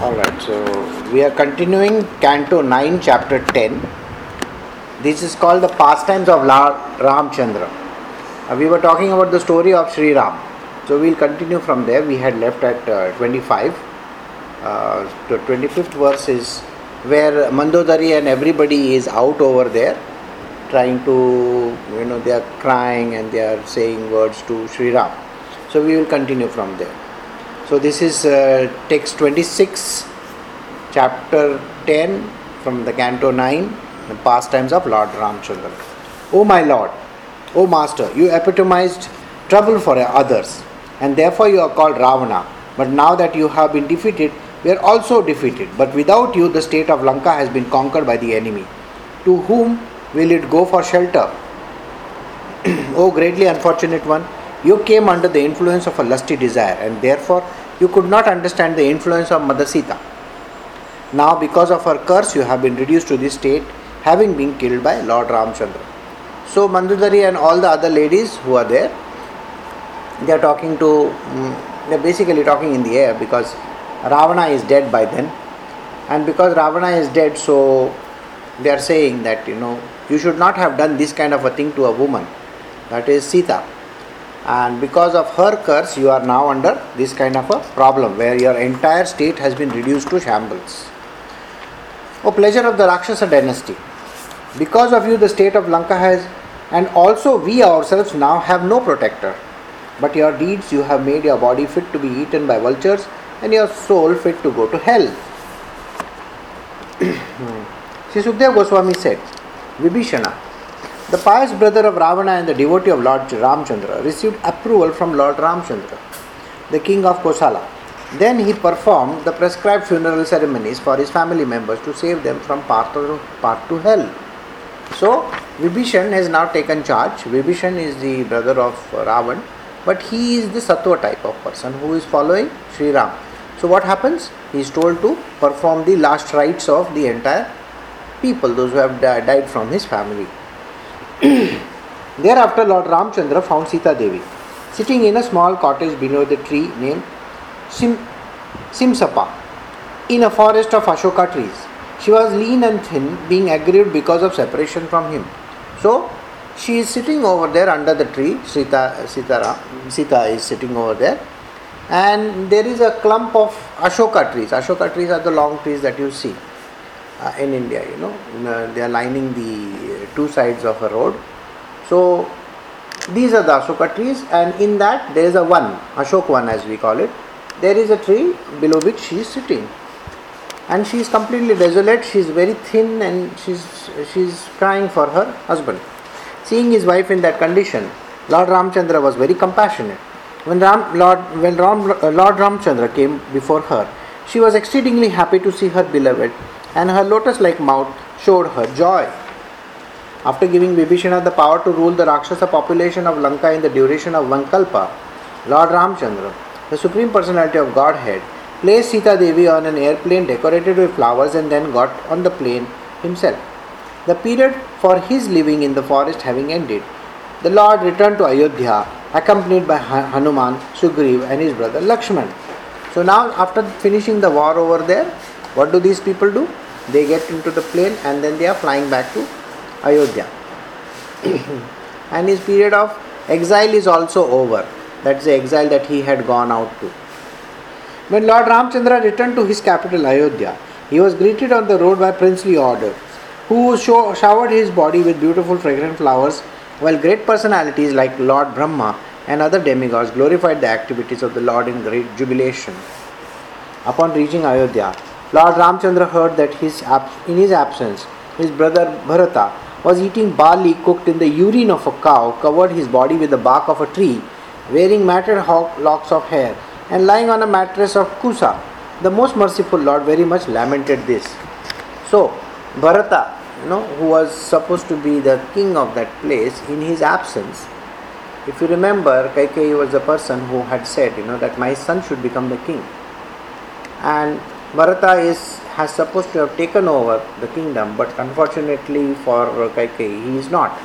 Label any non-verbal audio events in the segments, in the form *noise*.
Alright, so we are continuing Canto 9, Chapter 10. This is called the Pastimes of Lord Ramchandra. Uh, we were talking about the story of Sri Ram. So we'll continue from there. We had left at uh, 25. Uh, the 25th verse is where Mandodari and everybody is out over there trying to, you know, they are crying and they are saying words to Sri Ram. So we will continue from there. So this is uh, text 26, chapter 10 from the canto 9, the pastimes of Lord Ramchandra. O my Lord, O Master, you epitomized trouble for others, and therefore you are called Ravana. But now that you have been defeated, we are also defeated. But without you, the state of Lanka has been conquered by the enemy. To whom will it go for shelter? *clears throat* o greatly unfortunate one, you came under the influence of a lusty desire, and therefore you could not understand the influence of Mother Sita. Now, because of her curse, you have been reduced to this state, having been killed by Lord Ramchandra. So, Mandudari and all the other ladies who are there, they are talking to, mm, they are basically talking in the air because Ravana is dead by then. And because Ravana is dead, so they are saying that, you know, you should not have done this kind of a thing to a woman. That is Sita. And because of her curse, you are now under this kind of a problem where your entire state has been reduced to shambles. oh pleasure of the Rakshasa dynasty, because of you, the state of Lanka has, and also we ourselves now have no protector. But your deeds, you have made your body fit to be eaten by vultures, and your soul fit to go to hell. *clears throat* Hmm. Sri Sukdev Goswami said, Vibhishana, the pious brother of Ravana and the devotee of Lord Ramchandra, received approval from Lord Ramchandra, the king of Kosala. Then he performed the prescribed funeral ceremonies for his family members to save them from path to, path to hell. So, Vibhishan has now taken charge. Vibhishan is the brother of Ravan, but he is the Sattva type of person who is following Sri Ram. So, what happens? He is told to perform the last rites of the entire people, those who have died from his family. *coughs* Thereafter, Lord Ramchandra found Sita Devi sitting in a small cottage below the tree named Sim, Simsapa in a forest of Ashoka trees. She was lean and thin, being aggrieved because of separation from him. So, she is sitting over there under the tree. Sita, Sita, Sita is sitting over there, and there is a clump of Ashoka trees. Ashoka trees are the long trees that you see uh, in India. You know, uh, they are lining the two sides of a road. So, these are the Ashoka trees, and in that there is a one, Ashok one as we call it. There is a tree below which she is sitting, and she is completely desolate. She is very thin, and she's she's crying for her husband. Seeing his wife in that condition, Lord Ramchandra was very compassionate. When Ram, Lord, when Ram, Lord Ramchandra came before her, she was exceedingly happy to see her beloved, and her lotus-like mouth showed her joy. After giving Vibhishana the power to rule the Rakshasa population of Lanka in the duration of one kalpa, Lord Ramchandra, the Supreme Personality of Godhead, placed Sita Devi on an airplane decorated with flowers and then got on the plane himself. The period for his living in the forest having ended, the Lord returned to Ayodhya accompanied by Hanuman, Sugriv, and his brother Lakshman. So now, after finishing the war over there, what do these people do? They get into the plane and then they are flying back to Ayodhya. *clears throat* and his period of exile is also over. That's the exile that he had gone out to. When Lord Ramchandra returned to his capital Ayodhya, he was greeted on the road by princely order, who show, showered his body with beautiful fragrant flowers, while great personalities like Lord Brahma and other demigods glorified the activities of the Lord in great jubilation. Upon reaching Ayodhya, Lord Ramchandra heard that his, in his absence, his brother Bharata was eating barley cooked in the urine of a cow, covered his body with the bark of a tree, wearing matted locks of hair, and lying on a mattress of kusa. The most merciful Lord very much lamented this. So, Bharata, you know, who was supposed to be the king of that place, in his absence, if you remember, Kaikeyi was the person who had said, you know, that my son should become the king. And Bharata is has supposed to have taken over the kingdom, but unfortunately for Kaikeyi, he is not.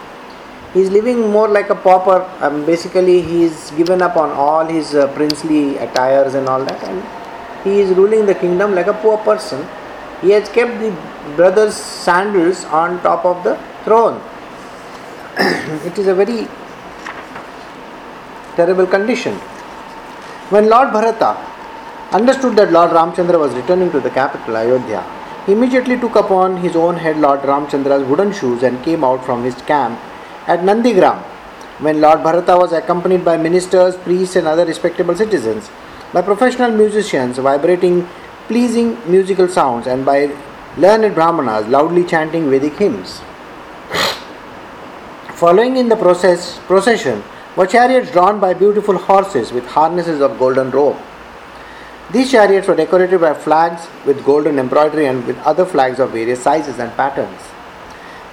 He is living more like a pauper. Um, basically, he is given up on all his uh, princely attires and all that, and he is ruling the kingdom like a poor person. He has kept the brother's sandals on top of the throne. *clears throat* it is a very terrible condition. When Lord Bharata understood that Lord Ramchandra was returning to the capital Ayodhya, he immediately took upon his own head Lord Ramchandra's wooden shoes and came out from his camp at Nandigram. When Lord Bharata was accompanied by ministers, priests, and other respectable citizens, by professional musicians vibrating pleasing musical sounds, and by learned brahmanas loudly chanting Vedic hymns. Following in the process, procession were chariots drawn by beautiful horses with harnesses of golden rope. These chariots were decorated by flags with golden embroidery and with other flags of various sizes and patterns.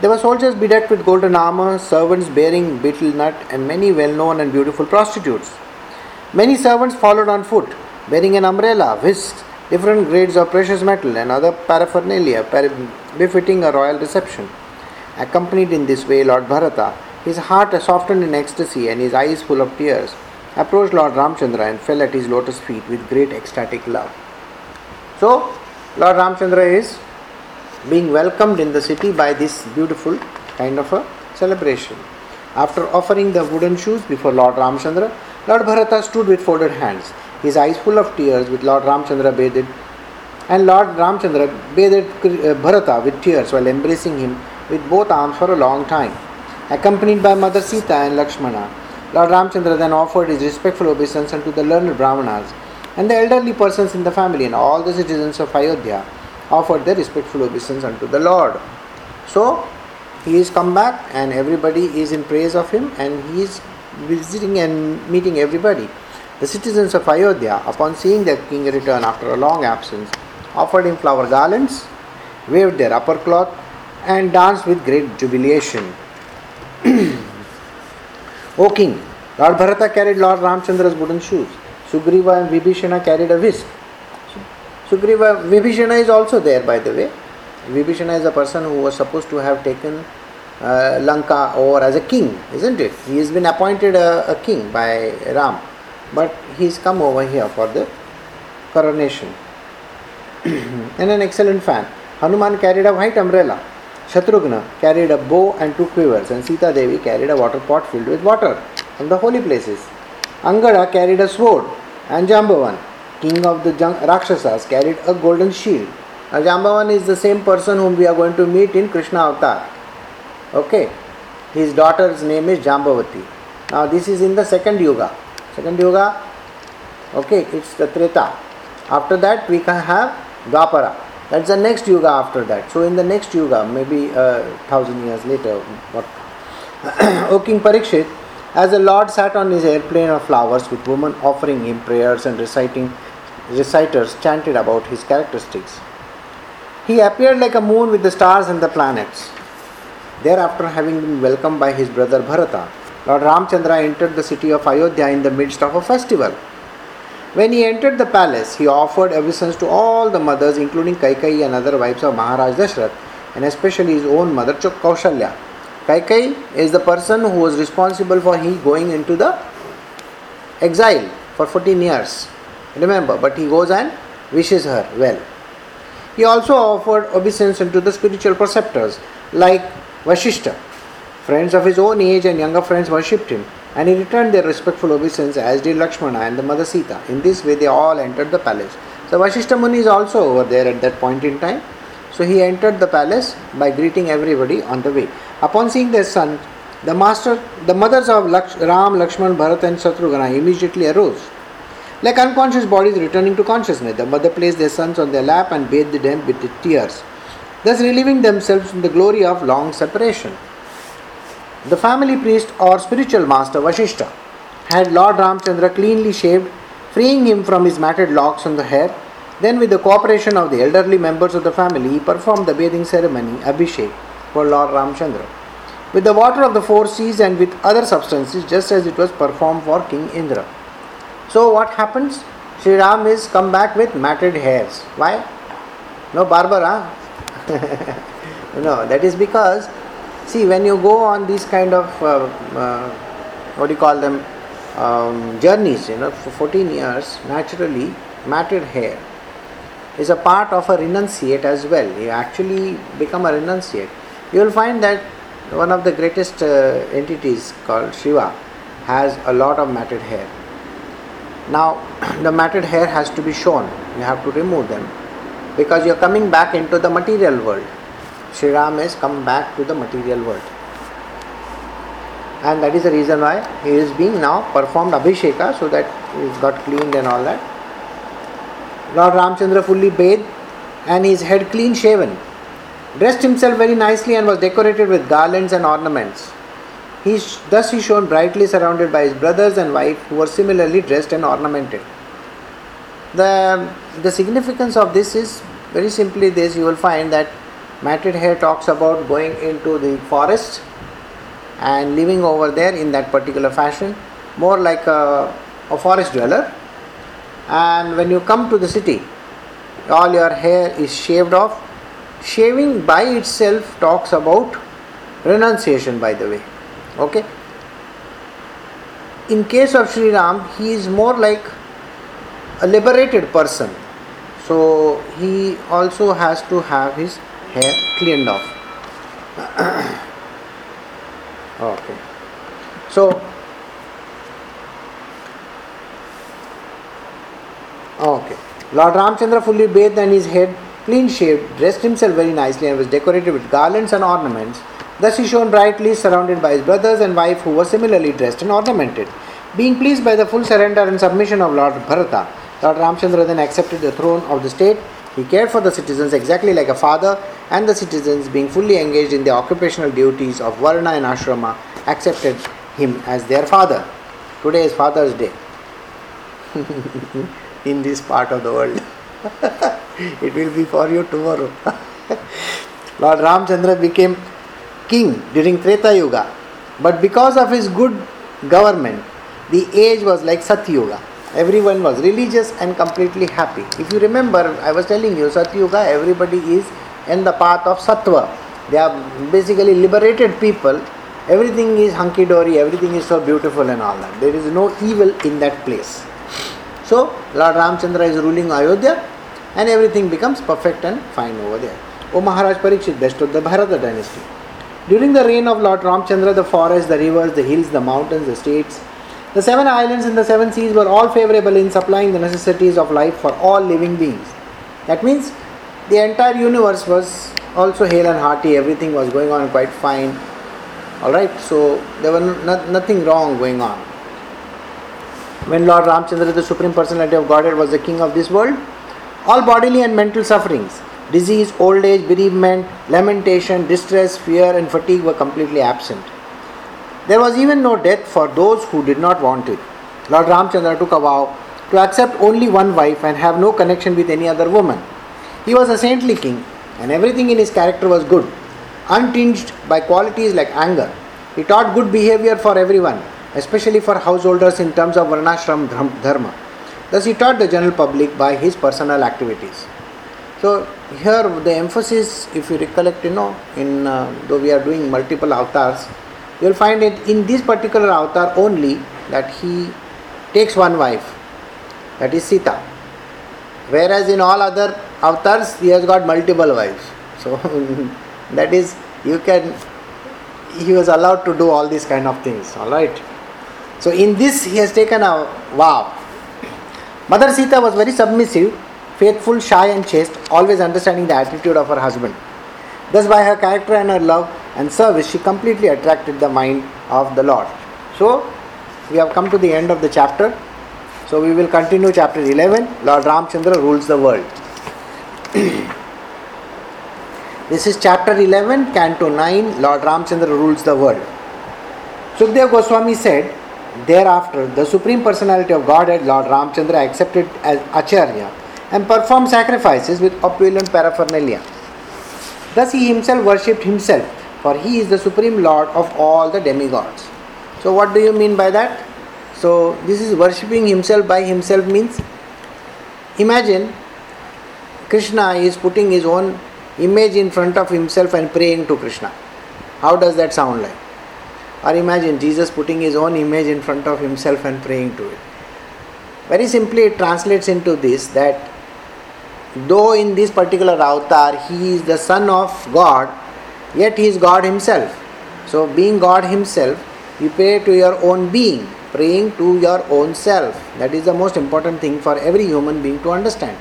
There were soldiers bedecked with golden armor, servants bearing betel nut, and many well known and beautiful prostitutes. Many servants followed on foot, bearing an umbrella, whisks, different grades of precious metal, and other paraphernalia befitting a royal reception. Accompanied in this way, Lord Bharata, his heart softened in ecstasy and his eyes full of tears, approached Lord Ramchandra and fell at his lotus feet with great ecstatic love. So, Lord Ramchandra is being welcomed in the city by this beautiful kind of a celebration. After offering the wooden shoes before Lord Ramchandra, Lord Bharata stood with folded hands, his eyes full of tears, with Lord Ramchandra bathed, and Lord Ramchandra bathed uh, Bharata with tears while embracing him with both arms for a long time. Accompanied by Mother Sita and Lakshmana, Lord Ramchandra then offered his respectful obeisance unto the learned Brahmanas and the elderly persons in the family, and all the citizens of Ayodhya offered their respectful obeisance unto the Lord. So, he is come back and everybody is in praise of him and he is visiting and meeting everybody. The citizens of Ayodhya, upon seeing their king return after a long absence, offered him flower garlands, waved their upper cloth, and danced with great jubilation. *clears throat* o king, Lord Bharata carried Lord Ramchandra's wooden shoes. Sugriva and Vibhishana carried a whisk. Sugriva, Vibhishana is also there by the way. Vibhishana is a person who was supposed to have taken uh, Lanka over as a king, isn't it? He has been appointed a, a king by Ram, but he's come over here for the coronation. *clears throat* and an excellent fan. Hanuman carried a white umbrella. Shatrughna carried a bow and two quivers, and Sita Devi carried a water pot filled with water from the holy places. Angada carried a sword, and Jambavan, king of the Rakshasas, carried a golden shield. Now, Jambavan is the same person whom we are going to meet in Krishna Avatar. Okay, his daughter's name is Jambavati. Now, this is in the second yuga. Second yuga, okay, it's the Treta. After that, we can have Dwapara. That's the next yuga after that. So, in the next yuga, maybe a thousand years later, what? *clears throat* o King Parikshit, as the Lord sat on his airplane of flowers with women offering him prayers and reciting, reciters chanted about his characteristics. He appeared like a moon with the stars and the planets. Thereafter, having been welcomed by his brother Bharata, Lord Ramchandra entered the city of Ayodhya in the midst of a festival. When he entered the palace, he offered obeisance to all the mothers, including Kaikai and other wives of Maharaj Dashrath, and especially his own mother Kaushalya. Kaikai is the person who was responsible for he going into the exile for 14 years. Remember, but he goes and wishes her well. He also offered obeisance to the spiritual preceptors like Vashishta. Friends of his own age and younger friends worshipped him and he returned their respectful obeisance as did Lakshmana and the mother Sita. In this way, they all entered the palace. So, Vashishta Muni is also over there at that point in time. So, he entered the palace by greeting everybody on the way. Upon seeing their son, the master, the mothers of Laksh, Ram, Lakshman, Bharat, and Shatrugana immediately arose. Like unconscious bodies returning to consciousness, the mother placed their sons on their lap and bathed them with tears, thus relieving themselves from the glory of long separation. The family priest or spiritual master Vashishta had Lord Ramchandra cleanly shaved, freeing him from his matted locks on the hair. Then, with the cooperation of the elderly members of the family, he performed the bathing ceremony, Abhishek, for Lord Ramchandra, with the water of the four seas and with other substances, just as it was performed for King Indra. So, what happens? Sri Ram is come back with matted hairs. Why? No barber, *laughs* no, that is because See, when you go on these kind of uh, uh, what do you call them um, journeys, you know, for 14 years, naturally matted hair is a part of a renunciate as well. You actually become a renunciate. You will find that one of the greatest uh, entities called Shiva has a lot of matted hair. Now, *clears throat* the matted hair has to be shown. You have to remove them because you are coming back into the material world. Sri Ram has come back to the material world. And that is the reason why he is being now performed Abhisheka so that he's got cleaned and all that. Lord Ramchandra fully bathed and his head clean shaven, dressed himself very nicely and was decorated with garlands and ornaments. He, thus he shone brightly surrounded by his brothers and wife who were similarly dressed and ornamented. The, the significance of this is very simply this you will find that matted hair talks about going into the forest and living over there in that particular fashion, more like a, a forest dweller. And when you come to the city all your hair is shaved off. Shaving by itself talks about renunciation by the way. Okay? In case of Sri Ram he is more like a liberated person. So he also has to have his hair cleaned off *coughs* okay so Okay. Lord Ramchandra fully bathed and his head clean shaved, dressed himself very nicely and was decorated with garlands and ornaments. Thus he shone brightly, surrounded by his brothers and wife who were similarly dressed and ornamented. Being pleased by the full surrender and submission of Lord Bharata, Lord Ramchandra then accepted the throne of the state. He cared for the citizens exactly like a father, and the citizens, being fully engaged in the occupational duties of Varna and Ashrama, accepted him as their father. Today is Father's Day. *laughs* in this part of the world. *laughs* it will be for you tomorrow. *laughs* Lord Ramchandra became king during Treta Yuga, but because of his good government, the age was like Satyuga. Everyone was religious and completely happy. If you remember, I was telling you, Satyuga, everybody is in the path of Sattva. They are basically liberated people. Everything is hunky dory, everything is so beautiful and all that. There is no evil in that place. So Lord Ramchandra is ruling Ayodhya and everything becomes perfect and fine over there. O Maharaj Parikshit, best of the Bharata dynasty. During the reign of Lord Ramchandra, the forests, the rivers, the hills, the mountains, the states, the seven islands and the seven seas were all favorable in supplying the necessities of life for all living beings. That means the entire universe was also hale and hearty, everything was going on quite fine. Alright, so there was no, nothing wrong going on when Lord Ramchandra, the Supreme Personality of Godhead, was the king of this world, all bodily and mental sufferings, disease, old age, bereavement, lamentation, distress, fear, and fatigue were completely absent. There was even no death for those who did not want it. Lord Ramchandra took a vow to accept only one wife and have no connection with any other woman. He was a saintly king, and everything in his character was good, untinged by qualities like anger. He taught good behavior for everyone especially for householders in terms of varnashram dharma. Thus, he taught the general public by his personal activities. So, here the emphasis, if you recollect, you know, in uh, though we are doing multiple avatars, you will find it in this particular avatar only that he takes one wife, that is Sita. Whereas in all other avatars, he has got multiple wives. So, *laughs* that is, you can, he was allowed to do all these kind of things, alright. So in this he has taken a vow. Mother Sita was very submissive, faithful, shy and chaste, always understanding the attitude of her husband. Thus by her character and her love and service she completely attracted the mind of the Lord. So we have come to the end of the chapter. So we will continue chapter 11. Lord Ramchandra rules the world. *clears throat* this is chapter 11, canto 9. Lord Ramchandra rules the world. Sukdev Goswami said, Thereafter, the Supreme Personality of Godhead, Lord Ramchandra, accepted as Acharya and performed sacrifices with opulent paraphernalia. Thus, he himself worshipped himself, for he is the Supreme Lord of all the demigods. So, what do you mean by that? So, this is worshipping himself by himself means imagine Krishna is putting his own image in front of himself and praying to Krishna. How does that sound like? Or imagine Jesus putting his own image in front of himself and praying to it. Very simply, it translates into this that though in this particular avatar he is the son of God, yet he is God himself. So, being God himself, you pray to your own being, praying to your own self. That is the most important thing for every human being to understand.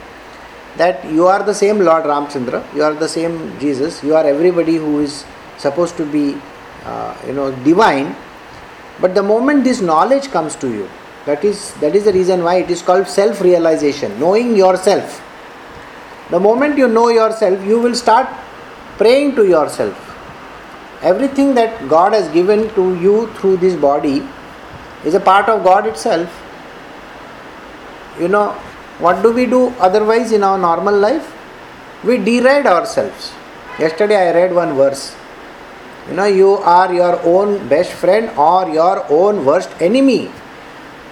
That you are the same Lord Ramchandra, you are the same Jesus, you are everybody who is supposed to be, uh, you know, divine. But the moment this knowledge comes to you, that is that is the reason why it is called self-realization, knowing yourself. The moment you know yourself, you will start praying to yourself everything that God has given to you through this body is a part of God itself. You know, what do we do otherwise in our normal life? We deride ourselves. Yesterday I read one verse. You know, you are your own best friend or your own worst enemy.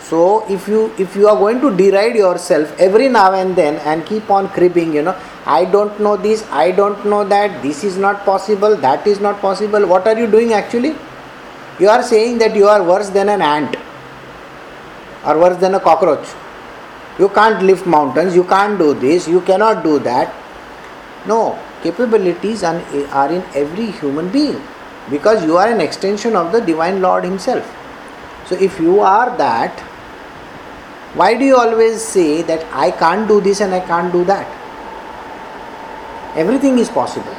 So if you if you are going to deride yourself every now and then and keep on cribbing, you know, I don't know this, I don't know that, this is not possible, that is not possible. What are you doing actually? You are saying that you are worse than an ant or worse than a cockroach. You can't lift mountains, you can't do this, you cannot do that. No, capabilities are in every human being because you are an extension of the Divine Lord Himself. So, if you are that, why do you always say that I can't do this and I can't do that? Everything is possible.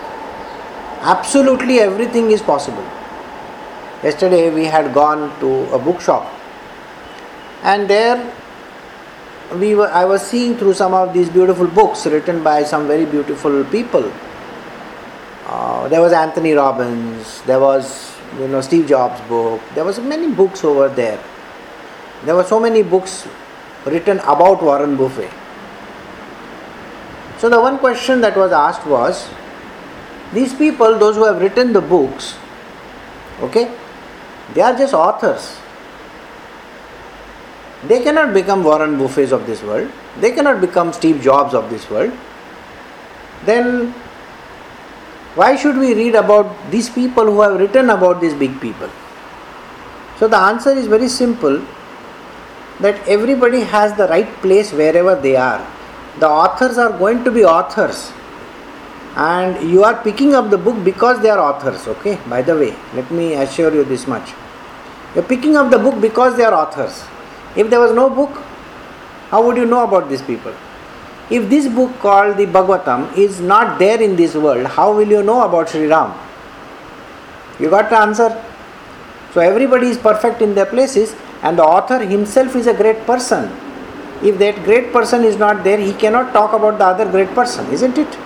Absolutely everything is possible. Yesterday we had gone to a bookshop and there we were I was seeing through some of these beautiful books written by some very beautiful people. Uh, there was Anthony Robbins, there was you know Steve Jobs book, there was many books over there. There were so many books written about Warren Buffett. So, the one question that was asked was these people, those who have written the books, okay, they are just authors. They cannot become Warren Buffetts of this world, they cannot become Steve Jobs of this world. Then, why should we read about these people who have written about these big people? So, the answer is very simple that everybody has the right place wherever they are. The authors are going to be authors. And you are picking up the book because they are authors okay? By the way let me assure you this much. You're picking up the book because they are authors. If there was no book how would you know about these people? If this book called the bhagavatam is not there in this world how will you know about sri ram? You got the answer? So everybody is perfect in their places and the author himself is a great person if that great person is not there, he cannot talk about the other great person, isn't it?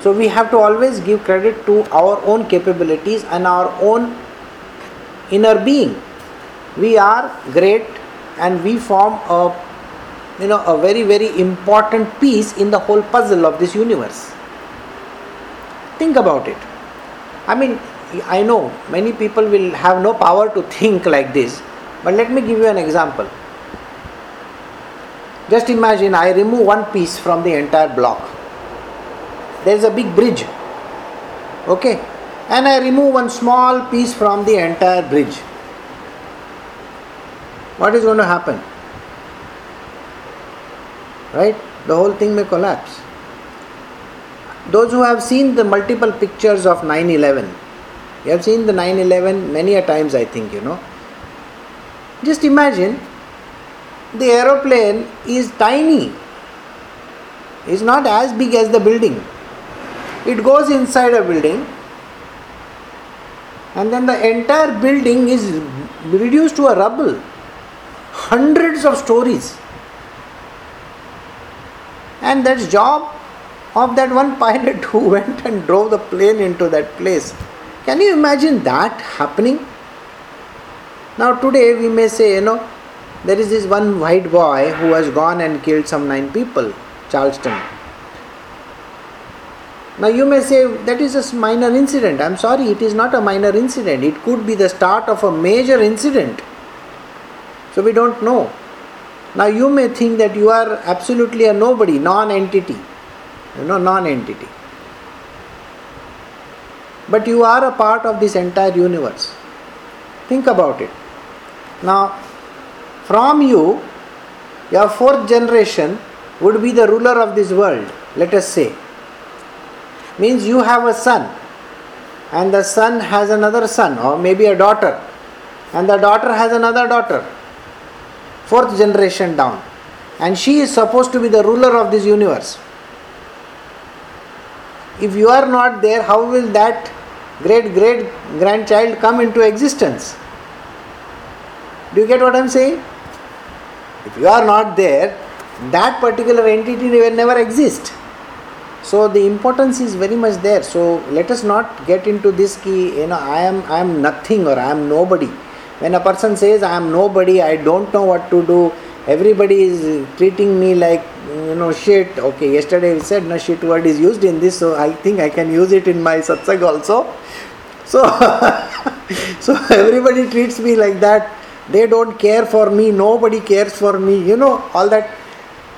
So we have to always give credit to our own capabilities and our own inner being. We are great and we form a you know a very very important piece in the whole puzzle of this universe. Think about it. I mean I know many people will have no power to *laughs* think like this, but let me give you an example just imagine I remove one piece from the entire block. There is a big bridge. Okay? And I remove one small piece from the entire bridge. What is going to happen? Right? The whole thing may collapse. Those who have seen the multiple pictures of 9 11, you have seen the 9 11 many a times, I think, you know. Just imagine the aeroplane is tiny. It's not as big as the building. It goes inside a building and then the entire building is reduced to a rubble. Hundreds of stories. And that's job of that one pilot *laughs* who went and drove the plane into that place. Can you imagine that happening now today we may say you know there is this one white boy who has gone and killed some nine people, Charleston. Now you may say that is a minor incident. I'm sorry, it is not a minor incident. It could be the start of a major incident. So we don't know. Now you may think that you are absolutely a nobody, non entity. You know, non entity. But you are a part of this entire universe. Think about it. Now, from you, your fourth generation would be the ruler of this world, let us say, means you have a son, and the son has another son, or maybe a daughter, and the daughter has another daughter, fourth generation down, and she is supposed to be the ruler of this universe. If you are not there, how will that great great grandchild come into existence? Do you get what I am saying? If you are not there, that particular entity will never exist. So the importance is very much there. So let us not get into this key, you know, I am I am nothing or I am nobody. When a person says I am nobody, I don't know what to do, everybody is treating me like you know shit. Okay, yesterday we said no shit word is used in this, so I think I can use it in my satsang also. So *laughs* so everybody treats me like that. They don't care for me, nobody cares for me, you know, all that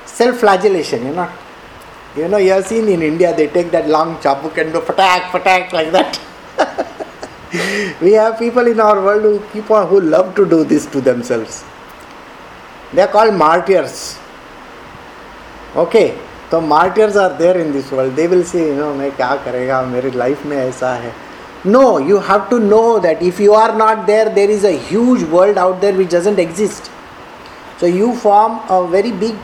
self flagellation, you know. You know, you have seen in India they take that long chapuk and do patak, patak like that. *laughs* we have people in our world who keep on, who love to do this to themselves. They are called martyrs. Okay, so martyrs are there in this world. They will say, you know, मैं क्या करेगा मेरी life में ऐसा है. no, you have to know that if you are not there, there is a huge world out there which doesn't exist. So you form a very big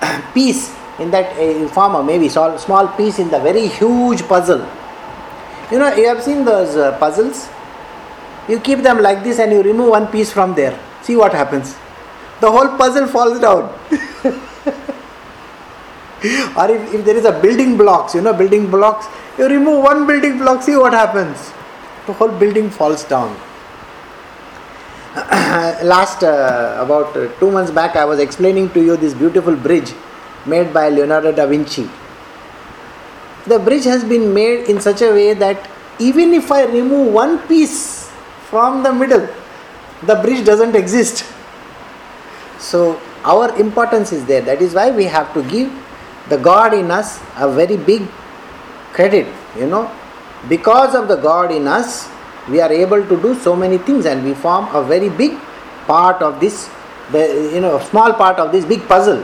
*clears throat* piece in that, uh, you form a maybe small, small piece in the very huge puzzle. You know, you have seen those uh, puzzles? You keep them like this and you remove one piece from there. See what happens. The whole puzzle falls down. *laughs* or if, if there is a building blocks, you know, building blocks, you remove one building block, see what happens. The whole building falls down. *clears throat* Last, uh, about uh, two months back, I was explaining to you this beautiful bridge made by Leonardo da Vinci. The bridge has been made in such a way that even if I remove one piece from the middle, the bridge doesn't exist. So, our importance is there. That is why we have to give the God in us a very big credit, you know. Because of the God in us, we are able to do so many things and we form a very big part of this, the, you know, small part of this big puzzle.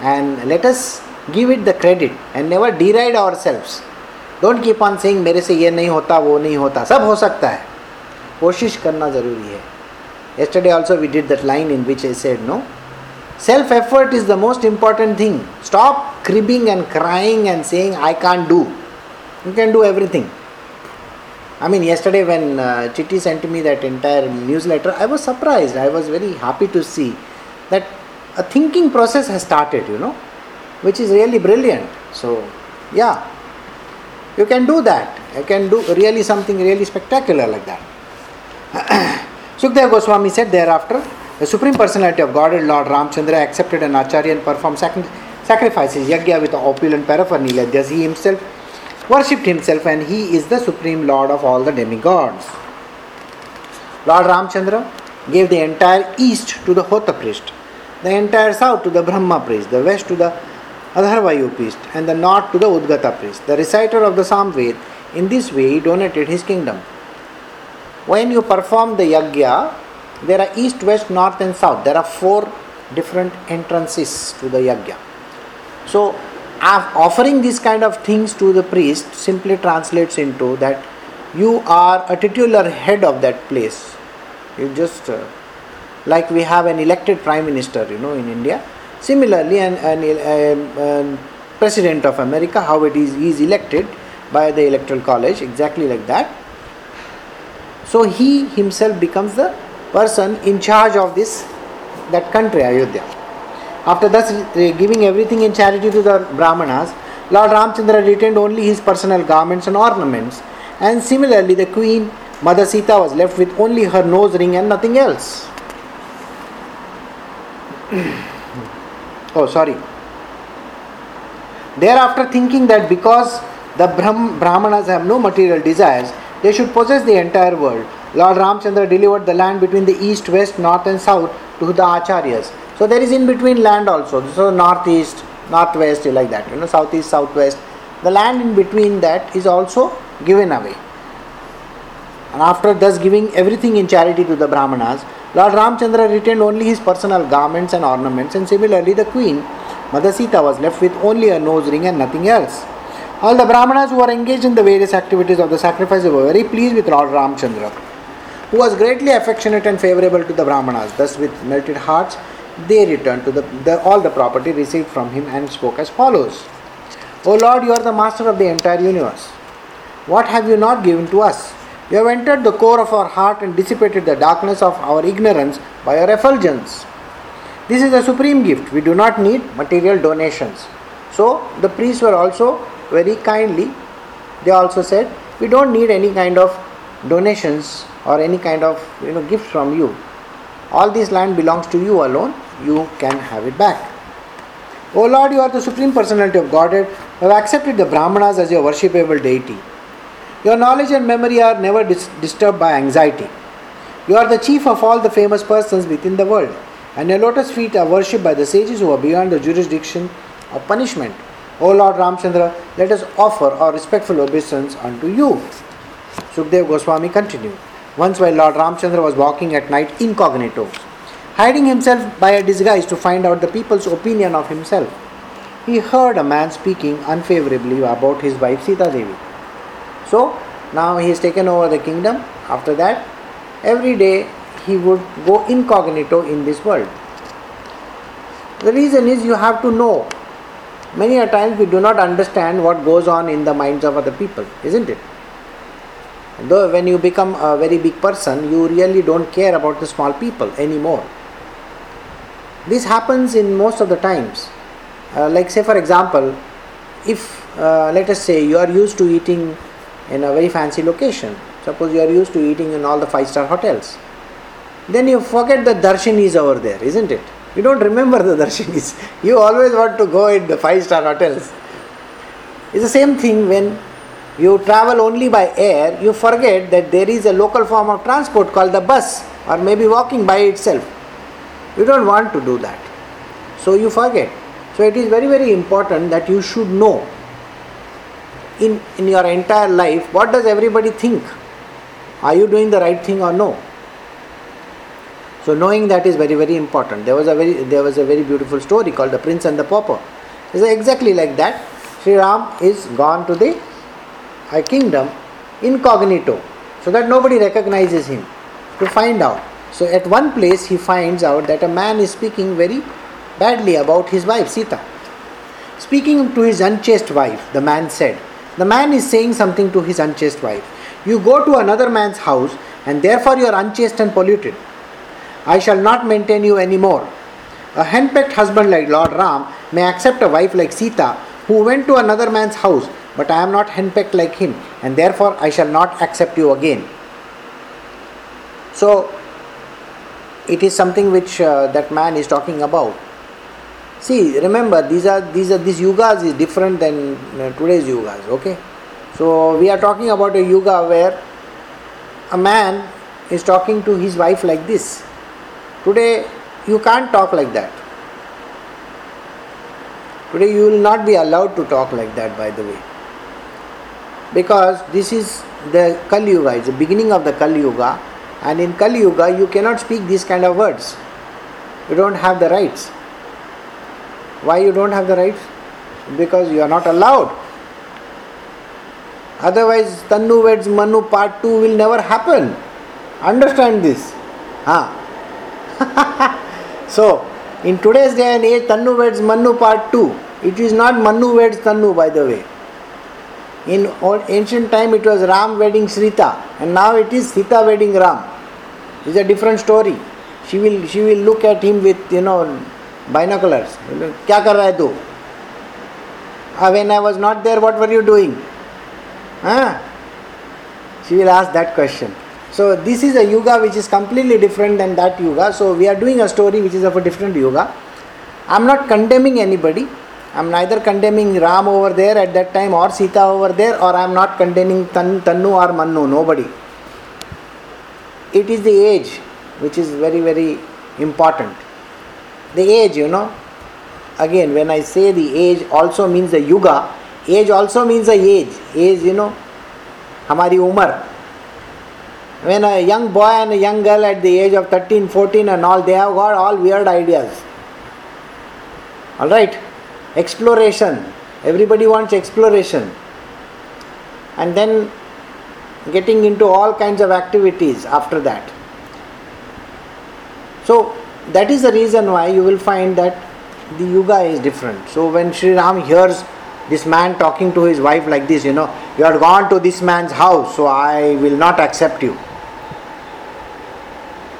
And let us give it the credit and never deride ourselves. Don't keep on saying मेरे से ये नहीं होता वो नहीं होता सब हो सकता है कोशिश करना ज़रूरी है yesterday also we did that line in which I said no self effort is the most important thing. Stop cribbing and crying and saying I can't do. You can do everything. I mean yesterday when uh, Chitti sent me that entire newsletter I was surprised. I was very happy to see that a thinking process has started you know which is really brilliant. So yeah. You can do that. You can do really something really spectacular like that. *coughs* Sukdev Goswami said thereafter, the Supreme Personality of Godhead Lord Ramchandra accepted an acharya and performed sacri- sacrifices, yagya with opulent paraphernalia. Thus he himself worshipped himself and he is the Supreme Lord of all the demigods. Lord Ramchandra gave the entire east to the Hota priest, the entire south to the Brahma priest, the west to the Adhvaryu priest, and the north to the Udgata priest, the reciter of the Samved. In this way, he donated his kingdom. When you perform the yagya, there are east, west, north, and south. There are four different entrances to the yagya. So, offering these kind of things to the priest simply translates into that you are a titular head of that place. You just uh, like we have an elected prime minister, you know, in India. Similarly, an, an, an, an president of America, how it is, he is elected by the electoral college, exactly like that. So he himself becomes the person in charge of this that country, Ayodhya. After thus giving everything in charity to the Brahmanas, Lord Ramchandra retained only his personal garments and ornaments, and similarly the queen Mother Sita was left with only her nose ring and nothing else. oh, sorry. Thereafter, thinking that because the Brahm- Brahmanas have no material desires, they should possess the entire world. Lord Ramchandra delivered the land between the east, west, north, and south to the acharyas. So there is in between land also. So northeast, northwest, like that. You know, southeast, southwest. The land in between that is also given away. And after thus giving everything in charity to the Brahmanas, Lord Ramchandra retained only his personal garments and ornaments, and similarly the queen Mother Sita was left with only a nose ring and nothing else. All the Brahmanas who were engaged in the various activities of the sacrifice were very pleased with Lord Ramchandra, who was greatly affectionate and favorable to the Brahmanas. Thus, with melted hearts, they returned to the, the, all the property received from him and spoke as follows O Lord, you are the master of the entire universe. What have you not given to us? You have entered the core of our heart and dissipated the darkness of our ignorance by your effulgence. This is a supreme gift. We do not need material donations. So the priests were also very kindly, they also said, we don't need any kind of donations or any kind of you know gifts from you. All this land belongs to you alone. You can have it back. O Lord, you are the supreme personality of Godhead. You have accepted the Brahmanas as your worshipable deity. Your knowledge and memory are never dis- disturbed by anxiety. You are the chief of all the famous persons within the world, and your lotus feet are worshipped by the sages who are beyond the jurisdiction of punishment. O Lord Ramchandra, let us offer our respectful obeisance unto you. Sukdev Goswami continued. Once while Lord Ramchandra was walking at night incognito, hiding himself by a disguise to find out the people's opinion of himself, he heard a man speaking unfavorably about his wife Sita Devi. So now he has taken over the kingdom. After that, every day he would go incognito in this world. The reason is you have to know. Many a times we do not understand what goes on in the minds of other people, isn't it? Though when you become a very big person, you really don't care about the small people anymore. This happens in most of the times. Uh, like, say, for example, if uh, let us say you are used to eating in a very fancy location, suppose you are used to eating in all the five star hotels, then you forget the darshinis over there, isn't it? You don't remember the darshinis. *laughs* You always want to go in the five star hotels. It's the same thing when you travel only by air, you forget that there is a local form of transport called the bus or maybe walking by itself. You don't want to do that. So you forget. So it is very, very important that you should know in, in your entire life what does everybody think? Are you doing the right thing or no? So knowing that is very very important. There was a very there was a very beautiful story called the Prince and the Pauper. It's exactly like that. Sri Ram is gone to the a kingdom incognito, so that nobody recognizes him. To find out. So at one place he finds out that a man is speaking very badly about his wife Sita. Speaking to his unchaste wife, the man said, The man is saying something to his unchaste wife. You go to another man's house and therefore you are unchaste and polluted. I shall not maintain you anymore. A henpecked husband like Lord Ram may accept a wife like Sita who went to another man's house, but I am not henpecked like him, and therefore I shall not accept you again. So, it is something which uh, that man is talking about. See, remember these are these are these yugas is different than uh, today's yugas. Okay, so we are talking about a yuga where a man is talking to his wife like this. Today, you can't talk like that. Today, you will not be allowed to talk like that, by the way. Because this is the Kali Yuga, it's the beginning of the Kali Yuga, and in Kali Yuga, you cannot speak these kind of words. You don't have the rights. Why you don't have the rights? Because you are not allowed. Otherwise, Tanu weds Manu part 2 will never happen. Understand this. Ah. *laughs* so, in today's day and age, Tanu weds Manu part 2. It is not Manu weds Tanu, by the way. In ancient time it was Ram wedding Sita, and now it is Sita wedding Ram. It's a different story. She will she will look at him with you know binoculars. क्या कर रहा है तू? When I was not there, what were you doing? Huh? She will ask that question. So this is a yuga which is completely different than that yuga. So we are doing a story which is of a different yuga. I'm not condemning anybody. I'm neither condemning Ram over there at that time or Sita over there, or I'm not condemning Tan, Tanu or Manu, nobody. It is the age which is very, very important. The age, you know. Again, when I say the age also means the yuga, age also means the age. Age, you know, हमारी Umar. when a young boy and a young girl at the age of 13 14 and all they have got all weird ideas all right exploration. Everybody wants exploration. And then getting into all kinds of activities after that. So that is the reason why you will find that the yuga is different. So when Sri Ram hears this man talking to his wife like this, you know, you have gone to this man's house, so I will not accept you.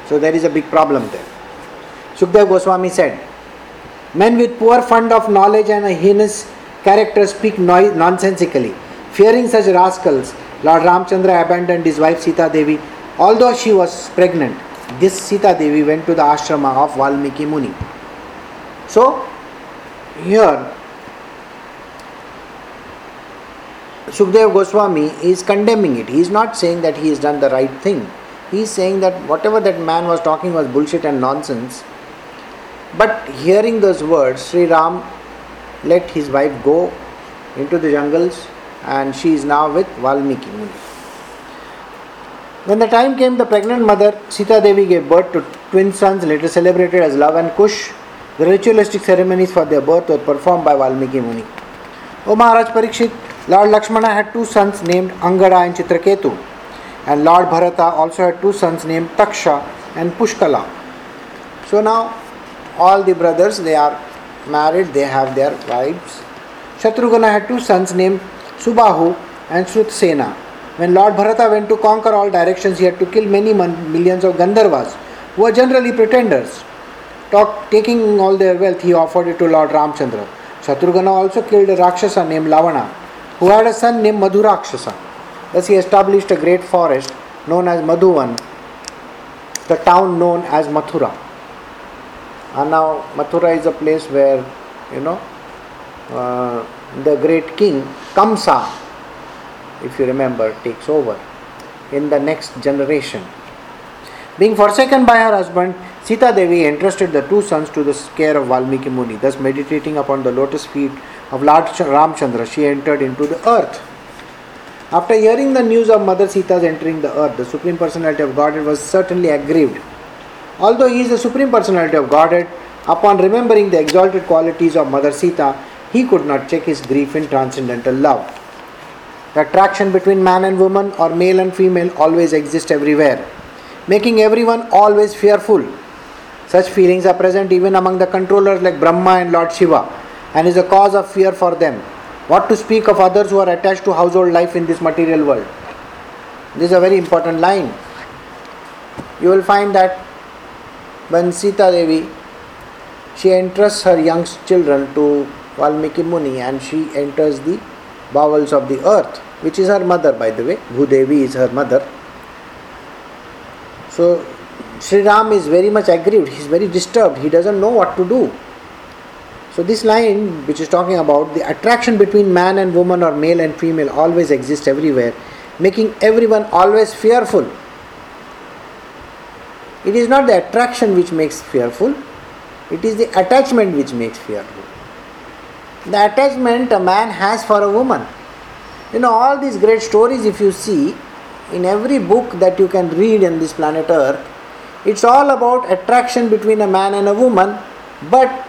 So there is a big problem there. Sukdev Goswami said, Men with poor fund of knowledge and a heinous character speak no- nonsensically. Fearing such rascals, Lord Ramchandra abandoned his wife Sita Devi. Although she was pregnant, this Sita Devi went to the ashrama of Valmiki Muni. So, here Sukdev Goswami is condemning it. He is not saying that he has done the right thing. He is saying that whatever that man was talking was bullshit and nonsense. But hearing those words, Sri Ram let his wife go into the jungles and she is now with Valmiki Muni. When the time came, the pregnant mother Sita Devi gave birth to twin sons, later celebrated as Lav and Kush. The ritualistic ceremonies for their birth were performed by Valmiki Muni. O Maharaj Parikshit, Lord Lakshmana had two sons named Angada and Chitraketu, and Lord Bharata also had two sons named Taksha and Pushkala. So now all the brothers they are married, they have their wives. Shatrughna had two sons named Subahu and Shrutsena. When Lord Bharata went to conquer all directions, he had to kill many millions of Gandharvas, who were generally pretenders. Talk, taking all their wealth, he offered it to Lord Ramchandra. Shatrughna also killed a Rakshasa named Lavana, who had a son named Madhurakshasa. Thus he established a great forest known as Madhuvan, the town known as Mathura. And now Mathura is a place where, you know, uh, the great king Kamsa, if you remember, takes over in the next generation. Being forsaken by her husband, Sita Devi entrusted the two sons to the care of Valmiki Muni. Thus, meditating upon the lotus feet of Lord Ramchandra, she entered into the earth. After hearing the news of Mother Sita's entering the earth, the Supreme Personality of Godhead was certainly aggrieved. Although he is the Supreme Personality of Godhead, upon remembering the exalted qualities of Mother Sita, he could not check his grief in transcendental love. The attraction between man and woman or male and female always exists everywhere, making everyone always fearful. Such feelings are present even among the controllers like Brahma and Lord Shiva and is a cause of fear for them. What to speak of others who are attached to household life in this material world? This is a very important line. You will find that when Sita Devi she entrusts her young children to Valmiki Muni and she enters the bowels of the earth, which is her mother, by the way. Bhudevi is her mother. So Sri Ram is very much aggrieved, he is very disturbed, he doesn't know what to do. So, this line, which is talking about the attraction between man and woman or male and female, always exists everywhere, making everyone always fearful. It is not the attraction which makes fearful, it is the attachment which makes fearful. The attachment a man has for a woman. You know, all these great stories, if you see, in every book that you can read in this planet Earth, it's all about attraction between a man and a woman, but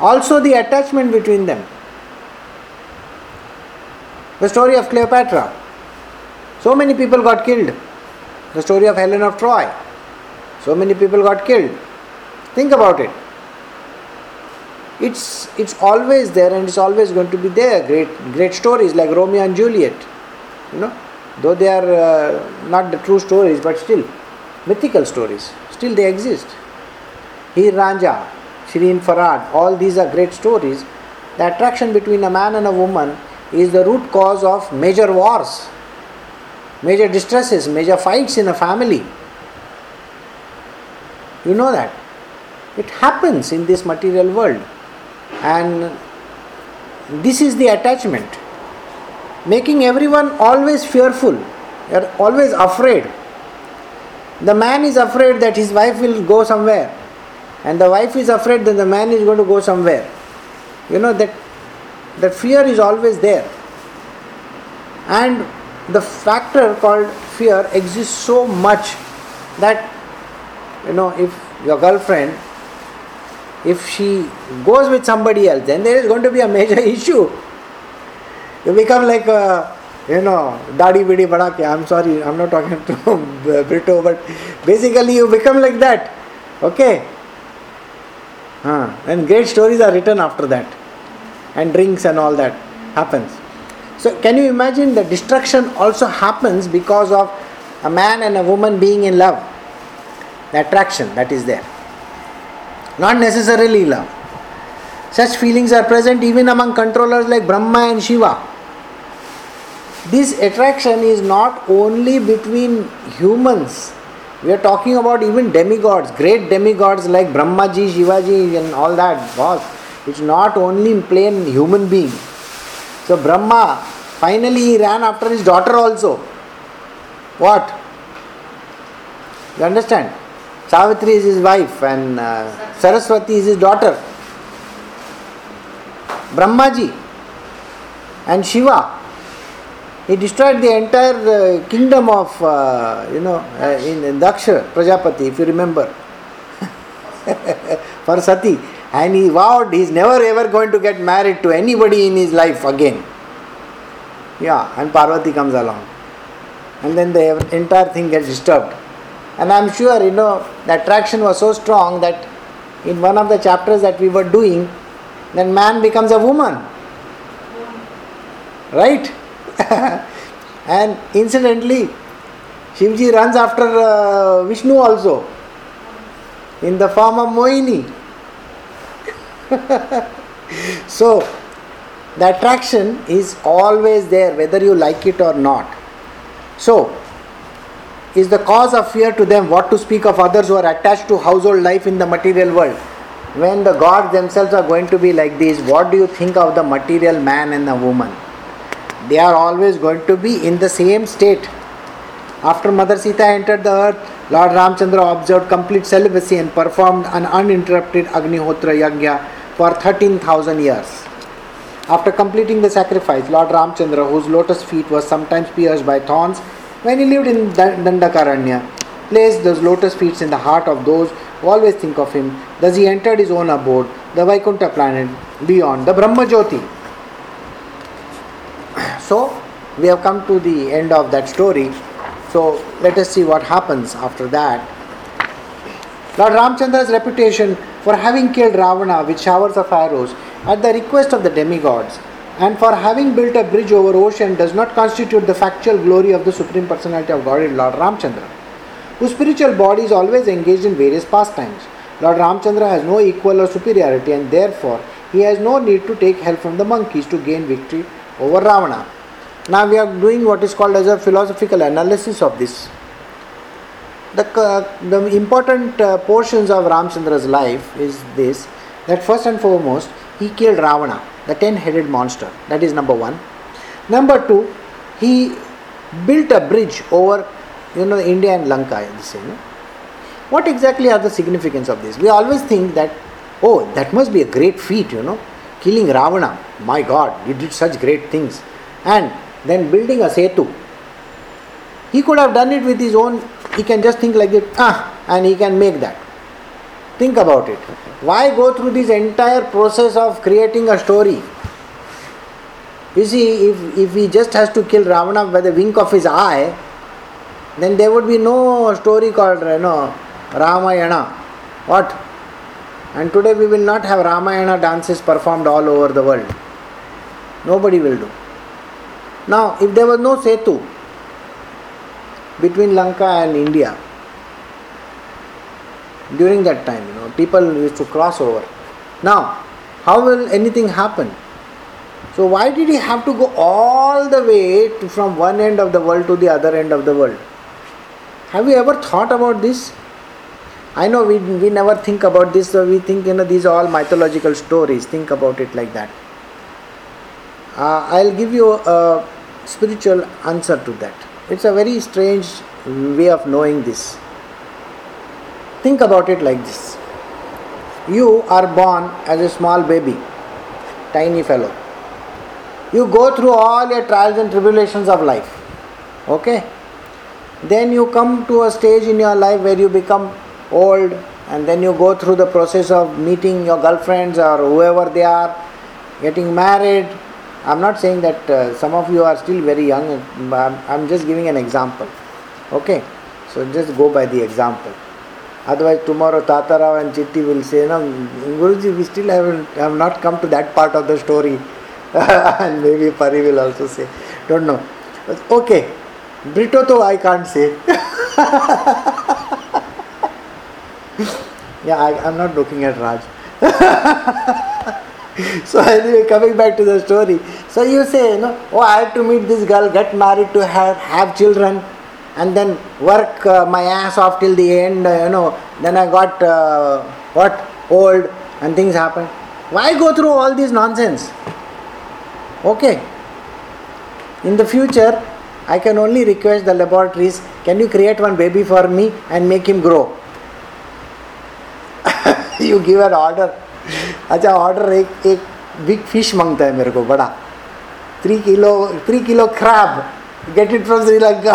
also the attachment between them. The story of Cleopatra. So many people got killed. The story of Helen of Troy. So many people got killed. Think about it. It's it's always there and it's always going to be there. Great great stories like Romeo and Juliet. You know, though they are uh, not the true stories, but still mythical stories. Still they exist. Heer Ranjha, Shirin Farhad, all these are great stories. The attraction between a man and a woman is the root cause of major wars, major distresses, major fights in a family. You know that. It happens in this material world. And this is the attachment, making everyone always fearful, always afraid. The man is afraid that his wife will go somewhere, and the wife is afraid that the man is going to go somewhere. You know that that fear is always there. And the factor called fear exists so much that you know if your girlfriend if she goes with somebody else, then there is going to be a major *laughs* issue. You become like a, you know, dadi bidi bada ke. I'm sorry, I'm not talking to *laughs* Brito, but basically you become like that. Okay? Huh. And great stories are written after that. And drinks and all that happens. So can you imagine the destruction also happens because of a man and a woman being in love? The attraction that is there. Not necessarily love. Such feelings are present even among controllers like Brahma and Shiva. This attraction is not only between humans. We are talking about even demigods, great demigods like Brahmaji, Shivaji, and all that. Boss, it's not only in plain human being. So Brahma finally he ran after his daughter also. What? You understand? Savitri is his wife and uh, Saraswati is his daughter. Brahmaji and Shiva. He destroyed the entire uh, kingdom of, uh, you know, uh, in, in Daksha, Prajapati, if you remember, *laughs* for Sati. And he vowed he's never ever going to get married to anybody in his life again. Yeah, and Parvati comes along. And then the entire thing gets disturbed. And I'm sure, you know, the attraction was so strong that in one of the chapters that we were doing, then man becomes a woman. Right? *laughs* and incidentally, Shivji runs after uh, Vishnu also in the form of Mohini. *laughs* so, the attraction is always there whether you like it or not. So, is the cause of fear to them what to speak of others who are attached to household life in the material world? When the gods themselves are going to be like this, what do you think of the material man and the woman? They are always going to be in the same state. After Mother Sita entered the earth, Lord Ramchandra observed complete celibacy and performed an uninterrupted Agnihotra Yagya for 13,000 years. After completing the sacrifice, Lord Ramchandra, whose lotus feet was sometimes pierced by thorns, when he lived in Dandakaranya, placed those lotus feet in the heart of those who always think of him. Thus he entered his own abode, the Vaikuntha planet, beyond the Brahma Jyoti. So, we have come to the end of that story. So, let us see what happens after that. Lord Ramchandra's reputation for having killed Ravana with showers of arrows at the request of the demigods and for having built a bridge over ocean does not constitute the factual glory of the Supreme Personality of Godhead, Lord Ramchandra, whose spiritual body is always engaged in various pastimes. Lord Ramchandra has no equal or superiority and therefore he has no need to take help from the monkeys to gain victory over Ravana. Now we are doing what is called as a philosophical analysis of this. The, uh, the important uh, portions of Ramchandra's life is this that first and foremost he killed Ravana the 10 headed monster. That is number one. Number two, he built a bridge over you know India and Lanka. You know. What exactly are the significance of this? We always think that oh that must be a great feat, you know, killing Ravana. My God, he did such great things, and then building a setu. He could have done it with his own. He can just think like it, ah, and he can make that. Think about it. Why go through this entire process of creating a story? You see, if, if he just has to kill Ravana by the wink of his eye, then there would be no story called you know, Ramayana. What? And today we will not have Ramayana dances performed all over the world. Nobody will do. Now, if there was no Setu between Lanka and India, during that time, you know, people used to cross over. Now, how will anything happen? So, why did he have to go all the way to, from one end of the world to the other end of the world? Have you ever thought about this? I know we, we never think about this, so we think you know these are all mythological stories. Think about it like that. Uh, I'll give you a spiritual answer to that. It's a very strange way of knowing this. Think about it like this you are born as a small baby, tiny fellow. You go through all your trials and tribulations of life. Okay? Then you come to a stage in your life where you become old and then you go through the process of meeting your girlfriends or whoever they are, getting married. I'm not saying that uh, some of you are still very young, I'm, I'm just giving an example. Okay? So just go by the example. Otherwise, tomorrow Tatarao and Chitti will say, No, Guruji, we still haven't have not come to that part of the story. *laughs* and maybe Pari will also say, Don't know. Okay, Brito to I can't say. *laughs* yeah, I, I'm not looking at Raj. *laughs* so anyway, coming back to the story. So you say, you know, oh, I have to meet this girl, get married to her, have children, and then work uh, my ass off till the end. Uh, you know, then I got uh, what old and things happen. Why go through all this nonsense? Okay. In the future, I can only request the laboratories, can you create one baby for me and make him grow? *laughs* you give an order. अच्छा order एक एक big fish मांगता है मेरे को बड़ा three kilo three kilo crab get it from Sri Lanka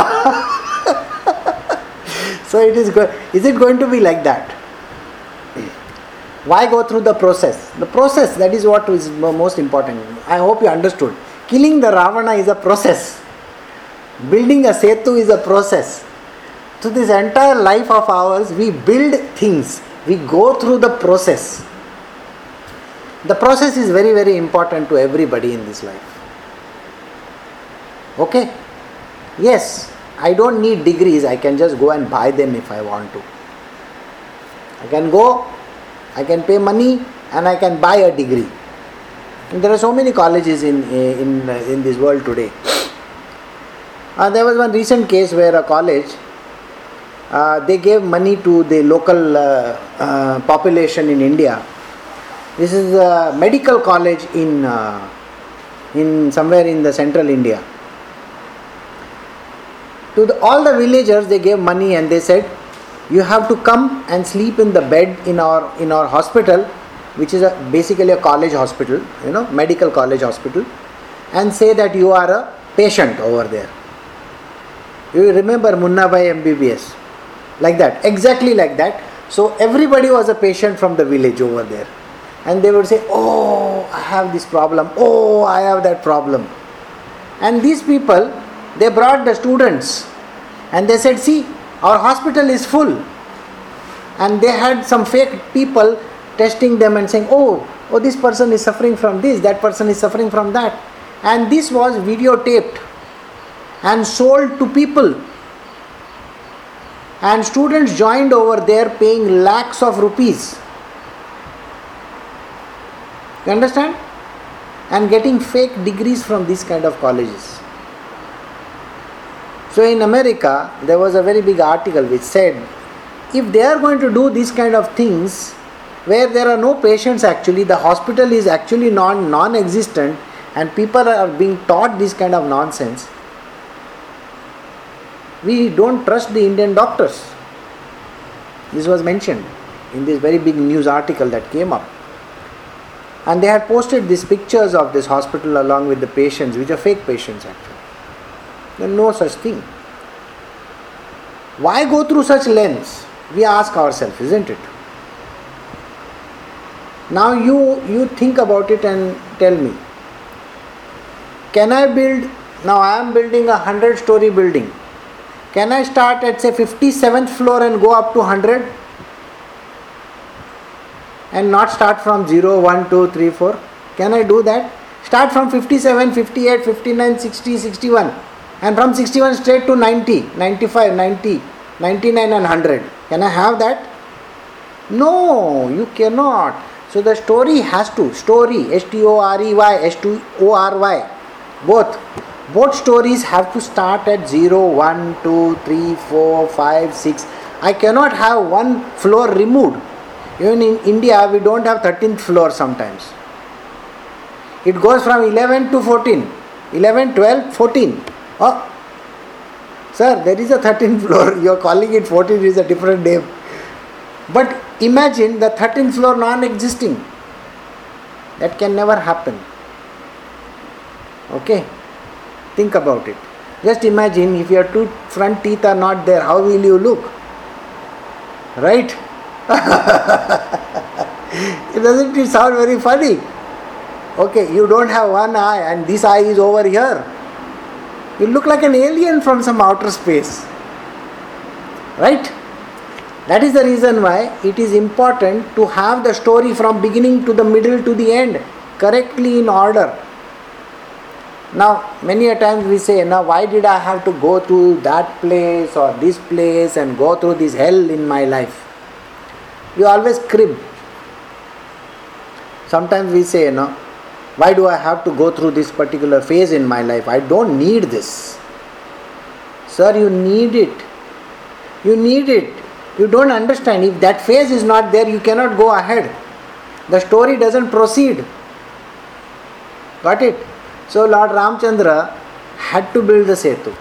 so it is is it going to be like that? Why go through the process? The process that is what is most important. I hope you understood. Killing the ravana is a process. Building a setu is a process. So this entire life of ours we build things. We go through the process. The process is very, very important to everybody in this life. Okay? Yes, I don't need degrees, I can just go and buy them if I want to. I can go, I can pay money, and I can buy a degree. And there are so many colleges in, in, in this world today. Uh, there was one recent case where a college uh, they gave money to the local uh, uh population in India this is a medical college in uh, in somewhere in the central India. To the, all the villagers, they gave money and they said, "You have to come and sleep in the bed in our in our hospital, which is a, basically a college hospital, you know, medical college hospital, and say that you are a patient over there." You remember Munna Bhai MBBS, like that, exactly like that. So everybody was a patient from the village over there and they would say, Oh, I have this problem, oh, I have that problem. And these people, they brought the students and they said, See, our hospital is full. And they had some fake people testing them and saying, Oh, oh, this person is suffering from this, that person is suffering from that. And this was videotaped and sold to people. And students joined over there paying lakhs of rupees you understand? And getting fake degrees from these kind of colleges. So in America, there was a very big article which said if they are going to do these kind of things where there are no patients actually, the hospital is actually non non existent and people are being taught this kind of nonsense, we don't trust the Indian doctors. This was mentioned in this very big news article that came up and they had posted these pictures of this hospital along with the patients, which are fake patients actually. There no such thing. Why go through such lengths? We ask ourselves, isn't it? Now you you think about it and tell me. Can I build now I am building a hundred story building. Can I start at say 57th floor and go up to 100? and not start from 0, 1, 2, 3, 4? Can I do that? Start from 57, 58, 59, 60, 61 and from 61 straight to 90, 95, 90, 99 and 100. Can I have that? No, you cannot. So the story has to, story, S T O R E Y, S T O R Y, both. Both stories have to start at 0, 1, 2, 3, 4, 5, 6. I cannot have one floor removed even in India, we don't have 13th floor sometimes. It goes from 11 to 14. 11, 12, 14. Oh, sir, there is a 13th *laughs* floor. You are calling it 14, it is a different name. But imagine the 13th floor non existing. That can never happen. Okay? Think about it. Just imagine if your two front teeth are not there, how will you look? Right? *laughs* it Doesn't it sound very funny? Okay, you don't have one eye and this eye is over here. You look like an alien from some outer space. Right? That is the reason why it is important to have the story from beginning to the middle to the end correctly in order. Now, many a times we say, now why did I have to go to that place or this place and go through this hell in my life? You always crib. Sometimes we say, you know, why do I have to go through this particular phase in my life? I don't need this. Sir, you need it. You need it. You don't understand. If that phase is not there, you cannot go ahead. The story doesn't proceed. Got it? So Lord Ramchandra had to build the Setu,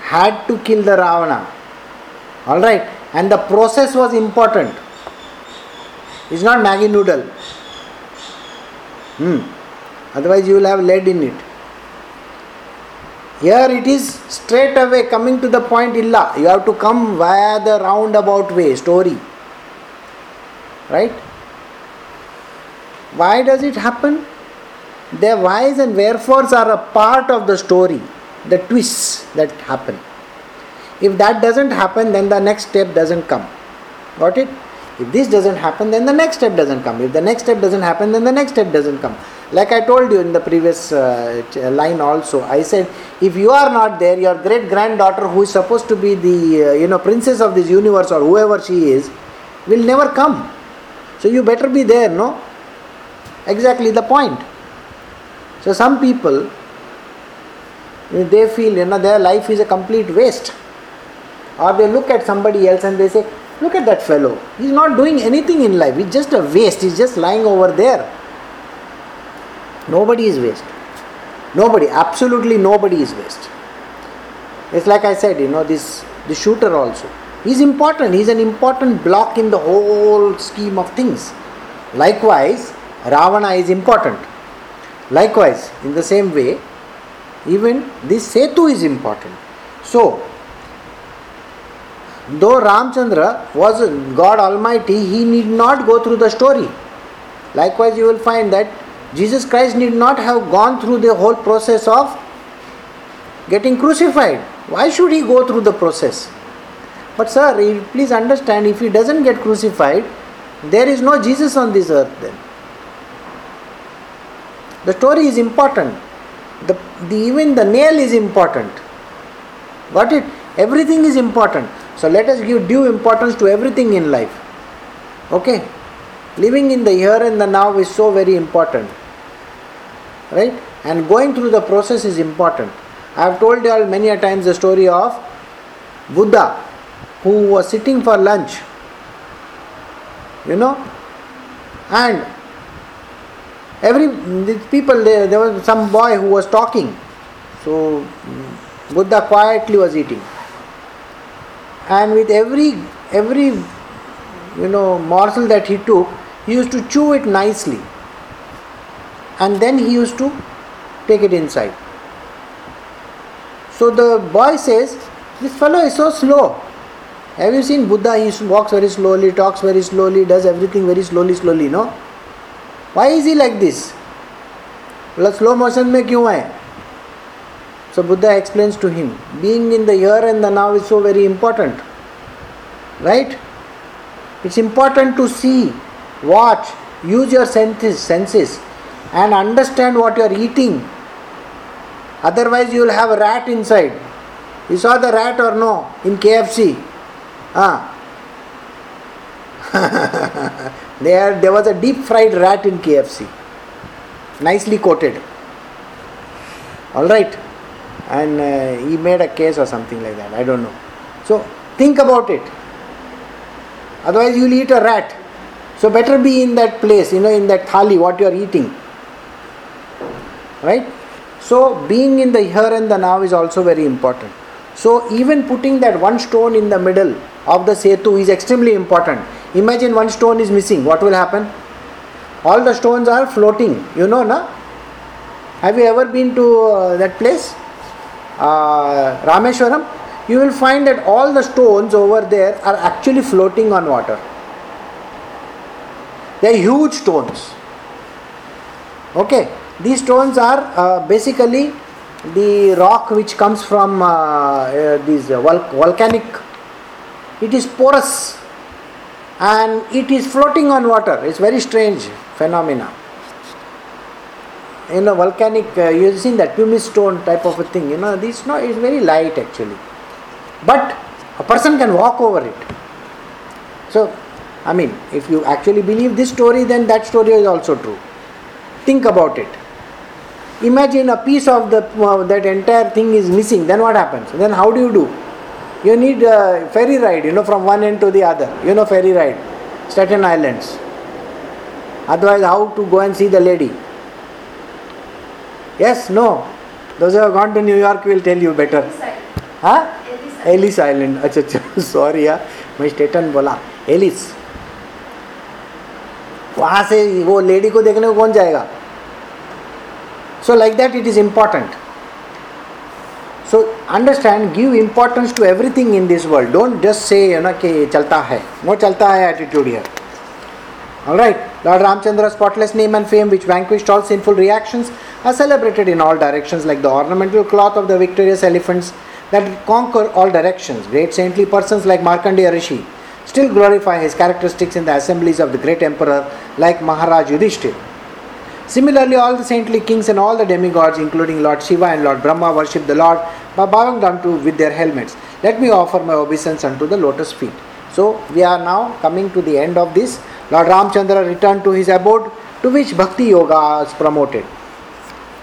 had to kill the Ravana. Alright? And the process was important. It's not Maggi noodle. Hmm. Otherwise, you will have lead in it. Here it is straight away coming to the point illa. You have to come via the roundabout way, story. Right? Why does it happen? Their whys and wherefores are a part of the story, the twists that happen. If that doesn't happen, then the next step doesn't come. Got it? If this doesn't happen, then the next step doesn't come. If the next step doesn't happen, then the next step doesn't come. Like I told you in the previous uh, line also, I said, if you are not there, your great granddaughter, who is supposed to be the uh, you know princess of this universe or whoever she is, will never come. So you better be there, no? Exactly the point. So some people, they feel you know their life is a complete waste, or they look at somebody else and they say, look at that fellow. He's not doing anything in life. He's just a waste. He's just lying over there. Nobody is waste. Nobody, absolutely nobody is waste. It's like I said, you know, this the shooter also. He's important. He's an important block in the whole scheme of things. Likewise, Ravana is important. Likewise, in the same way, even this Setu is important. So, though Ramchandra was God Almighty, he need not go through the story. Likewise, you will find that Jesus Christ need not have gone through the whole process of getting crucified. Why should he go through the process? But, sir, please understand if he doesn't get crucified, there is no Jesus on this earth then. The story is important. The, the, even the nail is important. Got it? Everything is important. So let us give due importance to everything in life. Okay? Living in the here and the now is so very important. Right? And going through the process is important. I have told you all many a times the story of Buddha who was sitting for lunch. You know? And every people there, there was some boy who was talking so buddha quietly was eating and with every every you know morsel that he took he used to chew it nicely and then he used to take it inside so the boy says this fellow is so slow have you seen buddha he walks very slowly talks very slowly does everything very slowly slowly no Y is he like this मतलब slow motion में क्यों है सो Buddha explains to him being in the year and the now is so very important right it's important to see, watch, use your senses, senses and understand what you are eating. Otherwise, you will have a rat inside. You saw the rat or no in KFC? Ah. *laughs* there, there was a deep fried rat in KFC, nicely coated. All right, and uh, he made a case or something like that. I don't know. So think about it. Otherwise, you'll eat a rat. So better be in that place, you know, in that thali, what you are eating. Right? So being in the here and the now is also very important. So even putting that one stone in the middle of the setu is extremely important. Imagine one stone is missing, what will happen? All the stones are floating, you know, na? Have you ever been to uh, that place? Uh, Rameshwaram? You will find that all the stones over there are actually floating on water. They are huge stones. Okay, these stones are uh, basically the rock which comes from uh, uh, these uh, vol- volcanic. It is porous and it is floating on water. It's very strange phenomena. You know, volcanic. Uh, you've seen that pumice stone type of a thing. You know, this no, it's very light actually, but a person can walk over it. So, I mean, if you actually believe this story, then that story is also true. Think about it Imagine a piece of the uh, that entire thing is missing. Then what happens? Then how do you do? You need a ferry ride, you know, from one end to the other. You know, ferry ride, Staten Islands. Otherwise, how to go and see the lady? Yes, no. Those who have gone to New York will tell you better. Huh? Alice island अच्छा अच्छा sorry *laughs* यार मैं Staten बोला Alice वहां से वो lady को देखने को कौन जाएगा so like that it is important so understand give importance to everything in this world don't just say you ना कि चलता है नो चलता है attitude here All right, Lord Ramchandra's spotless name and fame, which vanquished all sinful reactions, are celebrated in all directions, like the ornamental cloth of the victorious elephants that conquer all directions. Great saintly persons like Markandeya Rishi still glorify his characteristics in the assemblies of the great emperor, like Maharaj Yudhishthir. Similarly, all the saintly kings and all the demigods, including Lord Shiva and Lord Brahma, worship the Lord by bowing down to with their helmets. Let me offer my obeisance unto the lotus feet. So, we are now coming to the end of this. Lord Ramchandra returned to his abode, to which Bhakti Yoga is promoted.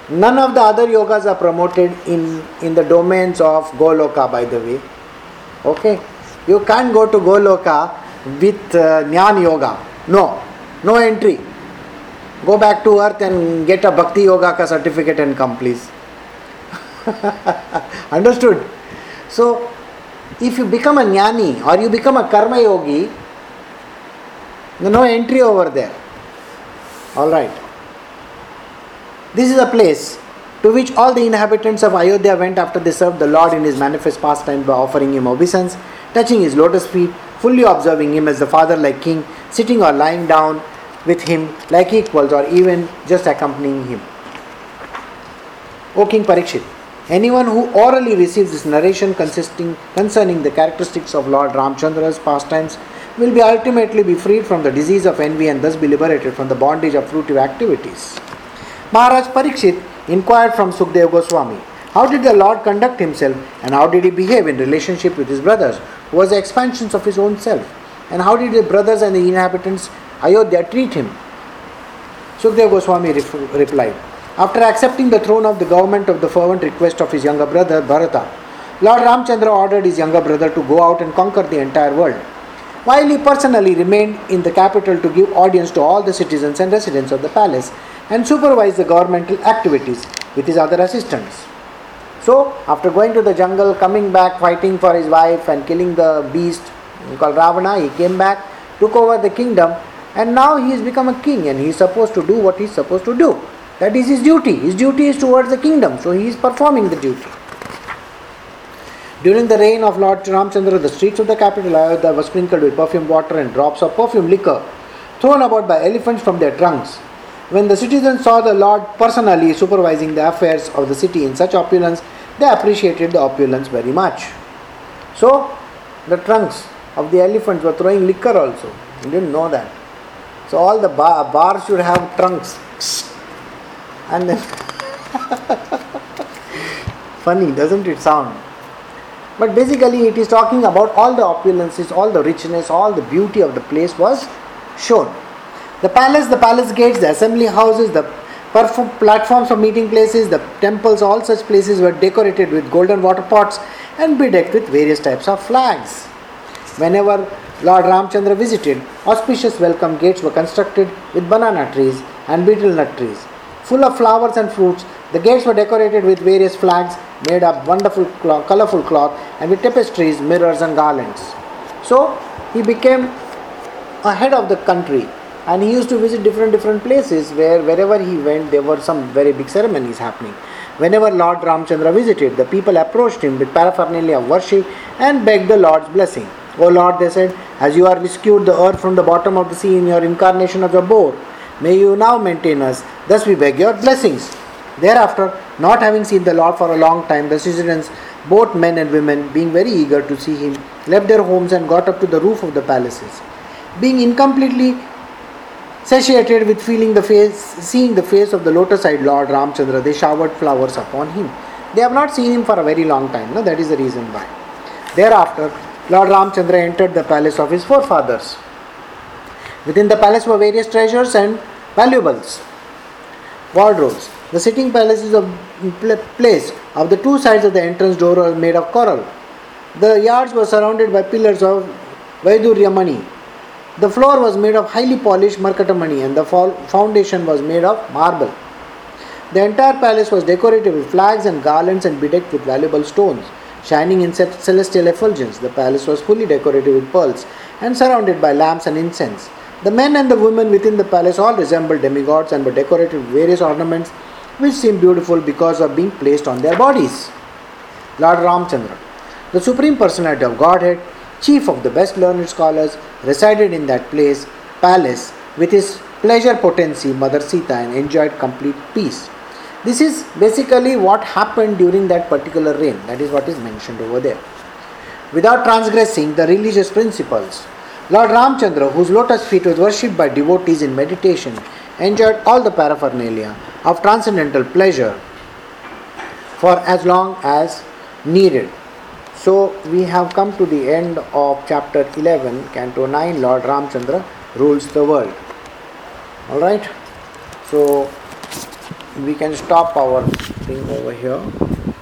None of the other yogas are promoted in, in the domains of Goloka, by the way. Okay? You can't go to Goloka with uh, Jnana Yoga. No, no entry. Go back to earth and get a Bhakti Yoga ka certificate and come, please. *laughs* Understood? So, if you become a jnani or you become a karma yogi, no entry over there. All right. This is a place to which all the inhabitants of Ayodhya went after they served the Lord in his manifest pastime by offering him obeisance, touching his lotus feet, fully observing him as the father like king, sitting or lying down with him like equals, or even just accompanying him. O King Parikshit, anyone who orally receives this narration consisting concerning the characteristics of Lord Ramchandra's pastimes will be ultimately be freed from the disease of envy and thus be liberated from the bondage of fruitive activities. Maharaj Parikshit inquired from Sukdev Goswami, how did the Lord conduct himself and how did he behave in relationship with his brothers, who was the expansions of his own self, and how did the brothers and the inhabitants Ayodhya treat him? Sukdev Goswami replied, after accepting the throne of the government of the fervent request of his younger brother Bharata, Lord Ramchandra ordered his younger brother to go out and conquer the entire world while he personally remained in the capital to give audience to all the citizens and residents of the palace and supervise the governmental activities with his other assistants. So, after going to the jungle, coming back, fighting for his wife, and killing the beast called Ravana, he came back, took over the kingdom, and now he has become a king and he is supposed to do what he is supposed to do. That is his duty. His duty is towards the kingdom, so he is performing the duty. During the reign of Lord Ramchandra, the streets of the capital uh, Ayodhya were sprinkled with perfumed water and drops of perfumed liquor thrown about by elephants from their trunks. When the citizens saw the Lord personally supervising the affairs of the city in such opulence, they appreciated the opulence very much. So, the trunks of the elephants were throwing liquor also. You didn't know that. So, all the bar, bars should have trunks. And then, *laughs* funny, doesn't it sound? But basically, it is talking about all the opulences, all the richness, all the beauty of the place was shown. The palace, the palace gates, the assembly houses, the platforms for meeting places, the temples, all such places were decorated with golden water pots and bedecked with various types of flags. Whenever Lord Ramchandra visited, auspicious welcome gates were constructed with banana trees and betel nut trees. Full of flowers and fruits, the gates were decorated with various flags made of wonderful, cloth, colorful cloth and with tapestries, mirrors, and garlands. So he became a head of the country and he used to visit different different places where wherever he went there were some very big ceremonies happening. Whenever Lord Ramchandra visited, the people approached him with paraphernalia of worship and begged the Lord's blessing. O Lord, they said, as you are rescued the earth from the bottom of the sea in your incarnation of your boat, may you now maintain us. Thus we beg your blessings. Thereafter, not having seen the Lord for a long time, the citizens, both men and women, being very eager to see him, left their homes and got up to the roof of the palaces. Being incompletely satiated with feeling the face, seeing the face of the lotus-eyed Lord Ramchandra, they showered flowers upon him. They have not seen him for a very long time. No, that is the reason why. Thereafter, Lord Ramchandra entered the palace of his forefathers. Within the palace were various treasures and valuables, wardrobes. The sitting palaces of pl- place of the two sides of the entrance door were made of coral. The yards were surrounded by pillars of Vaiduryamani. The floor was made of highly polished Markatamani and the foundation was made of marble. The entire palace was decorated with flags and garlands and bedecked with valuable stones, shining in ce- celestial effulgence. The palace was fully decorated with pearls and surrounded by lamps and incense. The men and the women within the palace all resembled demigods and were decorated with various ornaments which seemed beautiful because of being placed on their bodies. Lord Ramchandra, the Supreme Personality of Godhead, chief of the best learned scholars, resided in that place, palace, with his pleasure potency, Mother Sita, and enjoyed complete peace. This is basically what happened during that particular reign. That is what is mentioned over there. Without transgressing the religious principles, Lord Ramchandra, whose lotus feet was worshipped by devotees in meditation, enjoyed all the paraphernalia of transcendental pleasure for as long as needed. So we have come to the end of chapter 11, Canto 9, Lord Ramchandra rules the world. Alright? So we can stop our thing over here.